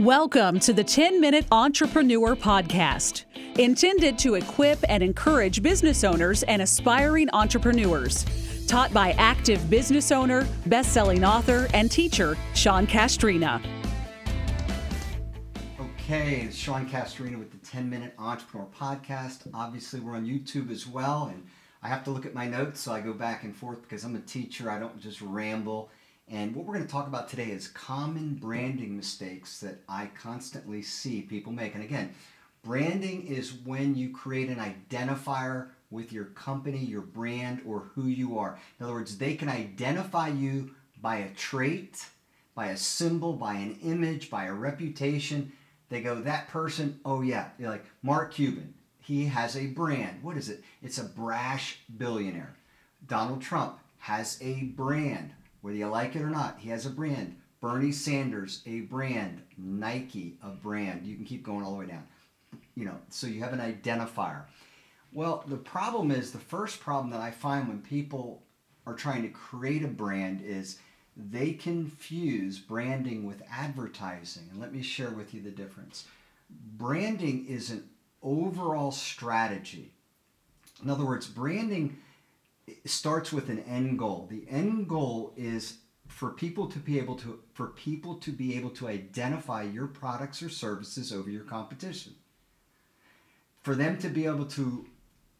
Welcome to the 10 Minute Entrepreneur Podcast, intended to equip and encourage business owners and aspiring entrepreneurs. Taught by active business owner, best selling author, and teacher Sean Castrina. Okay, it's Sean Castrina with the 10 Minute Entrepreneur Podcast. Obviously, we're on YouTube as well, and I have to look at my notes, so I go back and forth because I'm a teacher. I don't just ramble. And what we're going to talk about today is common branding mistakes that I constantly see people make. And again, branding is when you create an identifier with your company, your brand, or who you are. In other words, they can identify you by a trait, by a symbol, by an image, by a reputation. They go, that person, oh yeah, You're like Mark Cuban. He has a brand. What is it? It's a brash billionaire. Donald Trump has a brand whether you like it or not, he has a brand. Bernie Sanders, a brand. Nike, a brand. You can keep going all the way down. You know, so you have an identifier. Well, the problem is the first problem that I find when people are trying to create a brand is they confuse branding with advertising. And let me share with you the difference. Branding is an overall strategy. In other words, branding starts with an end goal. The end goal is for people to be able to for people to be able to identify your products or services over your competition. For them to be able to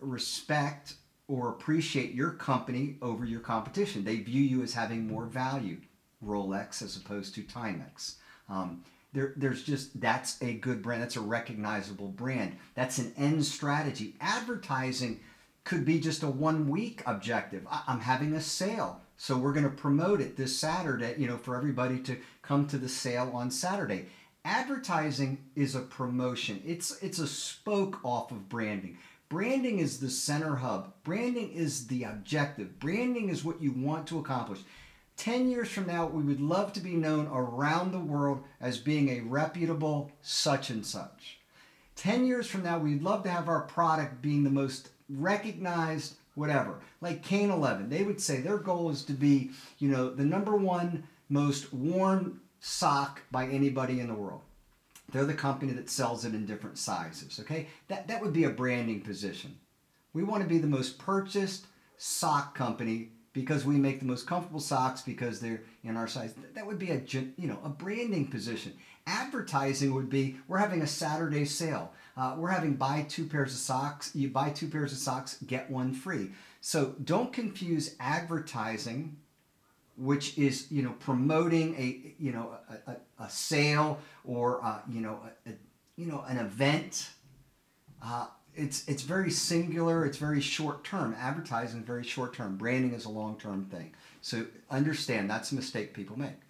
respect or appreciate your company over your competition. They view you as having more value, Rolex as opposed to Timex. Um, there, there's just that's a good brand. That's a recognizable brand. That's an end strategy. Advertising could be just a one week objective. I'm having a sale, so we're going to promote it this Saturday, you know, for everybody to come to the sale on Saturday. Advertising is a promotion. It's it's a spoke off of branding. Branding is the center hub. Branding is the objective. Branding is what you want to accomplish. 10 years from now, we would love to be known around the world as being a reputable such and such. 10 years from now, we'd love to have our product being the most recognized whatever. Like Kane 11, they would say their goal is to be, you know, the number one most worn sock by anybody in the world. They're the company that sells it in different sizes, okay? That, that would be a branding position. We want to be the most purchased sock company because we make the most comfortable socks because they're in our size. That would be a you know a branding position. Advertising would be we're having a Saturday sale. Uh, we're having buy two pairs of socks. You buy two pairs of socks, get one free. So don't confuse advertising, which is you know promoting a you know a, a, a sale or uh, you know a, you know an event. Uh, it's it's very singular. It's very short term. Advertising is very short term. Branding is a long term thing. So understand that's a mistake people make.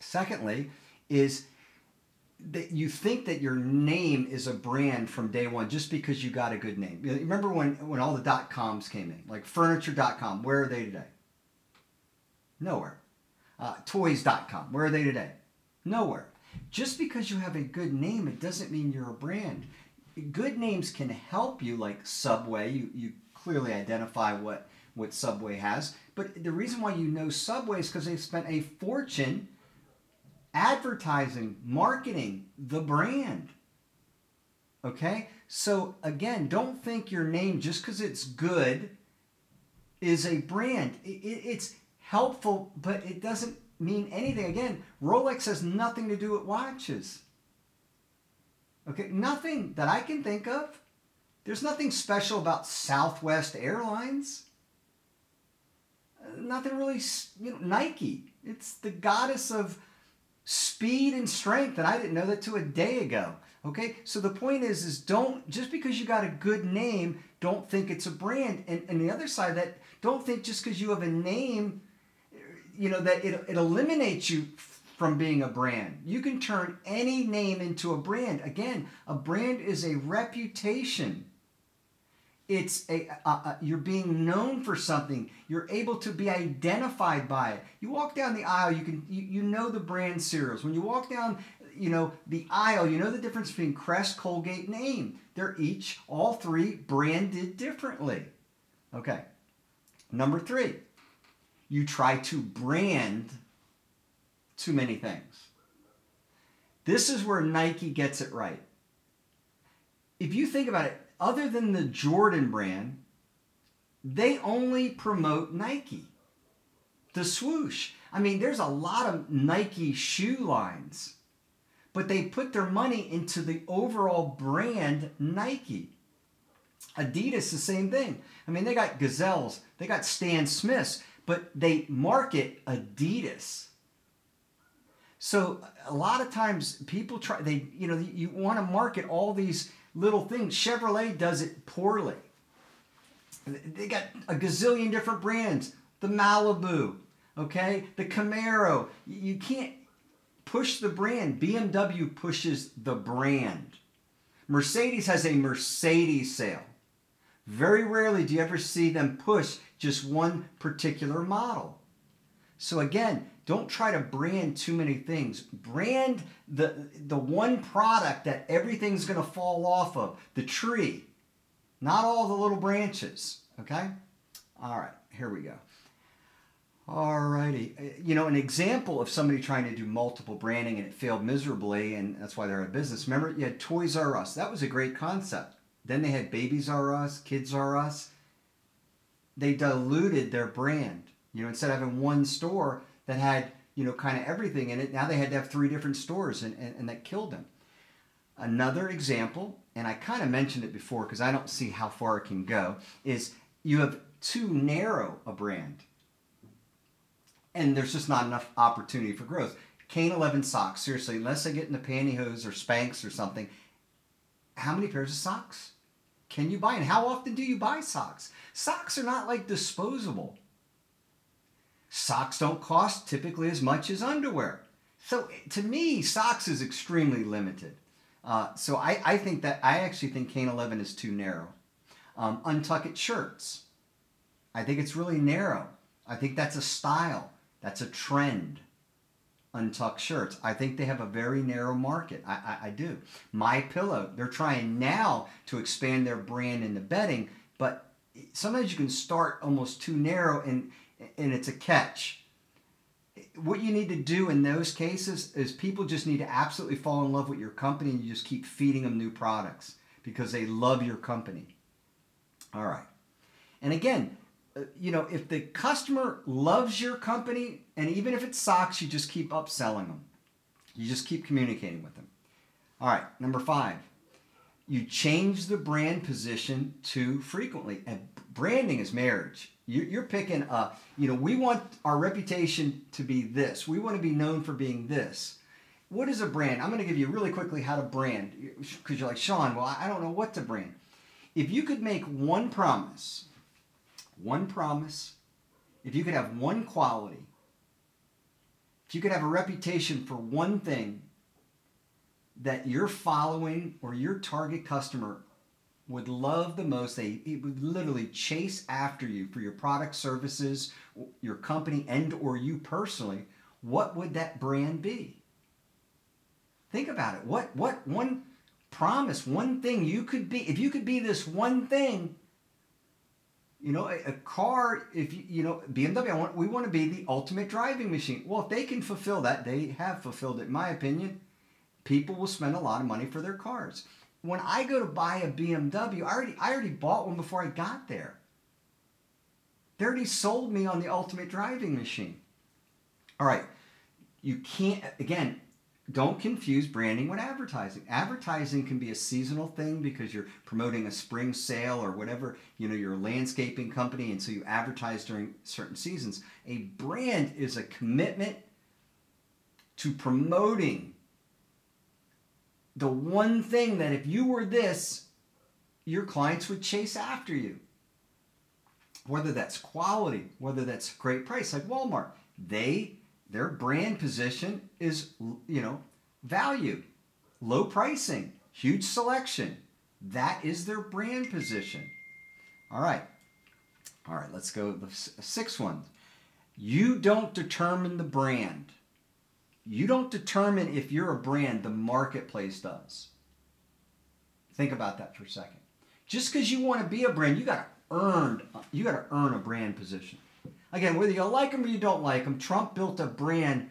Secondly, is that you think that your name is a brand from day one just because you got a good name. You remember when when all the dot coms came in, like furniture.com. Where are they today? Nowhere. Uh, toys.com. Where are they today? Nowhere. Just because you have a good name, it doesn't mean you're a brand good names can help you, like Subway. You, you clearly identify what, what Subway has. But the reason why you know Subway is because they've spent a fortune advertising, marketing the brand. Okay? So again, don't think your name, just because it's good, is a brand. It, it, it's helpful, but it doesn't mean anything. Again, Rolex has nothing to do with watches. Okay, nothing that I can think of. There's nothing special about Southwest Airlines. Uh, nothing really, you know, Nike. It's the goddess of speed and strength, and I didn't know that to a day ago. Okay, so the point is, is don't just because you got a good name, don't think it's a brand. And, and the other side that, don't think just because you have a name, you know, that it, it eliminates you from being a brand. You can turn any name into a brand. Again, a brand is a reputation. It's a, a, a, you're being known for something. You're able to be identified by it. You walk down the aisle, you can you, you know the brand cereals. When you walk down, you know the aisle, you know the difference between Crest, Colgate, and Aim. They're each all three branded differently. Okay. Number 3. You try to brand too many things. This is where Nike gets it right. If you think about it, other than the Jordan brand, they only promote Nike. The swoosh. I mean, there's a lot of Nike shoe lines, but they put their money into the overall brand Nike. Adidas, the same thing. I mean, they got Gazelles, they got Stan Smiths, but they market Adidas. So a lot of times people try they you know you want to market all these little things. Chevrolet does it poorly. They got a gazillion different brands. The Malibu, okay? The Camaro. You can't push the brand. BMW pushes the brand. Mercedes has a Mercedes sale. Very rarely do you ever see them push just one particular model. So again, don't try to brand too many things. Brand the the one product that everything's going to fall off of, the tree, not all the little branches, okay? All right, here we go. Alrighty, uh, you know, an example of somebody trying to do multiple branding and it failed miserably, and that's why they're out of business. Remember, you had Toys R Us. That was a great concept. Then they had Babies R Us, Kids R Us. They diluted their brand. You know, instead of having one store that had, you know, kind of everything in it, now they had to have three different stores, and, and, and that killed them. Another example, and I kind of mentioned it before because I don't see how far it can go, is you have too narrow a brand. And there's just not enough opportunity for growth. Kane 11 socks, seriously, unless I get into pantyhose or Spanx or something, how many pairs of socks? can you buy? And how often do you buy socks? Socks are not like disposable. Socks don't cost typically as much as underwear. So to me, socks is extremely limited. Uh, so I, I think that I actually think Kane 11 is too narrow. Um, Untuckit shirts. I think it's really narrow. I think that's a style. That's a trend untucked shirts. I think they have a very narrow market. I, I, I, do. My Pillow, they're trying now to expand their brand in the bedding, but sometimes you can start almost too narrow and and it's a catch. What you need to do in those cases is people just need to absolutely fall in love with your company and you just keep feeding them new products because they love your company. All right. And again, uh, you know, if the customer loves your company, and even if it sucks, you just keep upselling them. You just keep communicating with them. All right, number five, you change the brand position too frequently. And branding is marriage. You're picking a, you know, we want our reputation to be this. We want to be known for being this. What is a brand? I'm going to give you really quickly how to brand because you're like, Sean, well, I don't know what to brand. If you could make one promise one promise, if you could have one quality, if you could have a reputation for one thing that your following or your target customer would love the most, they would literally chase after you for your product, services, your company, and or you personally, what would that brand be? Think about it. What what one promise, one thing you could be, if you could be this one thing, you know, a, a, car, if you, you know, BMW, I want, we want to be the ultimate driving machine. Well, if they can fulfill that, they have fulfilled it. In my opinion, people will spend a lot of money for their cars. When I go to buy a BMW, I already, I already bought one before I got there. They already sold me on the ultimate driving machine. All right, you can't, again, don't confuse branding with advertising. Advertising can be a seasonal thing because you're promoting a spring sale or whatever, you know, you're a landscaping company and so you advertise during certain seasons. A brand is a commitment to promoting the one thing that if you were this, your clients would chase after you. Whether that's quality, whether that's great price, like Walmart, they their brand position is you know value low pricing huge selection. That is their brand position. All right. All right let's go the sixth one. You don't determine the brand you don't determine if you're a brand the marketplace does think about that for a second just because you want to be a brand you got to earn you got to earn a brand position Again, whether you like them or you don't like them, Trump built a brand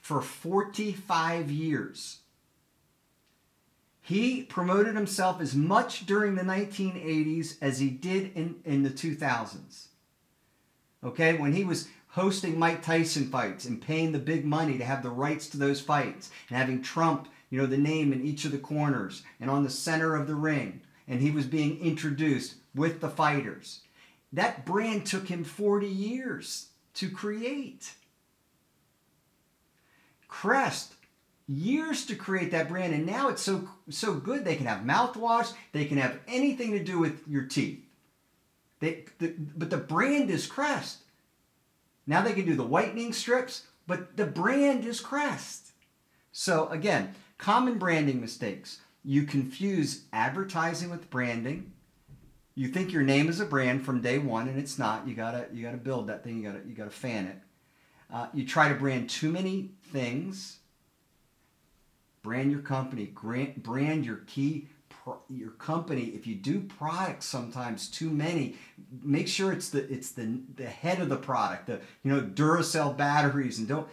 for 45 years. He promoted himself as much during the 1980s as he did in, in the 2000s. Okay, when he was hosting Mike Tyson fights and paying the big money to have the rights to those fights and having Trump, you know, the name in each of the corners and on the center of the ring. And he was being introduced with the fighters. That brand took him 40 years to create. Crest, years to create that brand, and now it's so so good they can have mouthwash, they can have anything to do with your teeth. They, the, but the brand is Crest. Now they can do the whitening strips, but the brand is Crest. So again, common branding mistakes. You confuse advertising with branding. You think your name is a brand from day one, and it's not. You gotta you gotta build that thing. You gotta you gotta fan it. Uh, you try to brand too many things. Brand your company. Brand, brand your key your company if you do products sometimes too many make sure it's the it's the the head of the product the you know duracell batteries and don't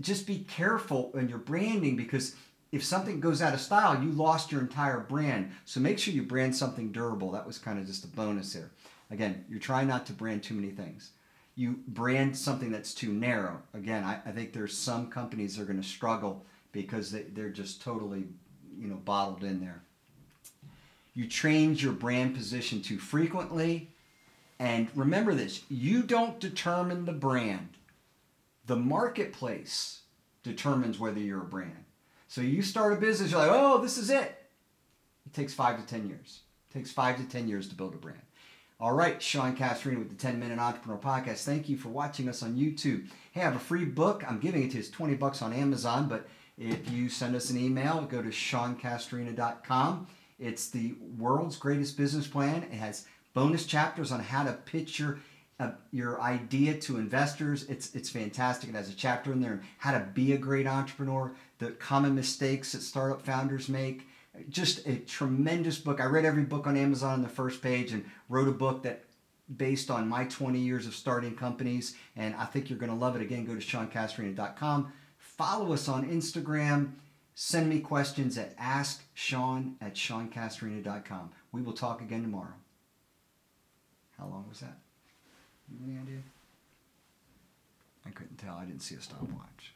just be careful in you're branding because if something goes out of style you lost your entire brand. So make sure you brand something durable. That was kind of just a bonus here again you're trying not to brand too many things. You brand something that's too narrow. Again i, I think there's some companies that are going to struggle because they, they're just totally you know bottled in there you change your brand position too frequently. And remember this you don't determine the brand, the marketplace determines whether you're a brand. So you start a business, you're like, oh, this is it. It takes five to 10 years. It takes five to 10 years to build a brand. All right, Sean Castrina with the 10 Minute Entrepreneur Podcast. Thank you for watching us on YouTube. Hey, I have a free book. I'm giving it to you. It's 20 bucks on Amazon, but if you send us an email, go to seancastrina.com it's the world's greatest business plan. It has bonus chapters on how to pitch your uh, your idea to investors. It's it's fantastic. It has a chapter in there on how to be a great entrepreneur, the common mistakes that startup founders make. Just a tremendous book. I read every book on Amazon on the first page and wrote a book that based on my 20 years of starting companies and I think you're going to love it. Again, go to seancastrina.com. Follow us on Instagram Send me questions at asksean at seancastrina.com. We will talk again tomorrow. How long was that? Any idea? I couldn't tell. I didn't see a stopwatch.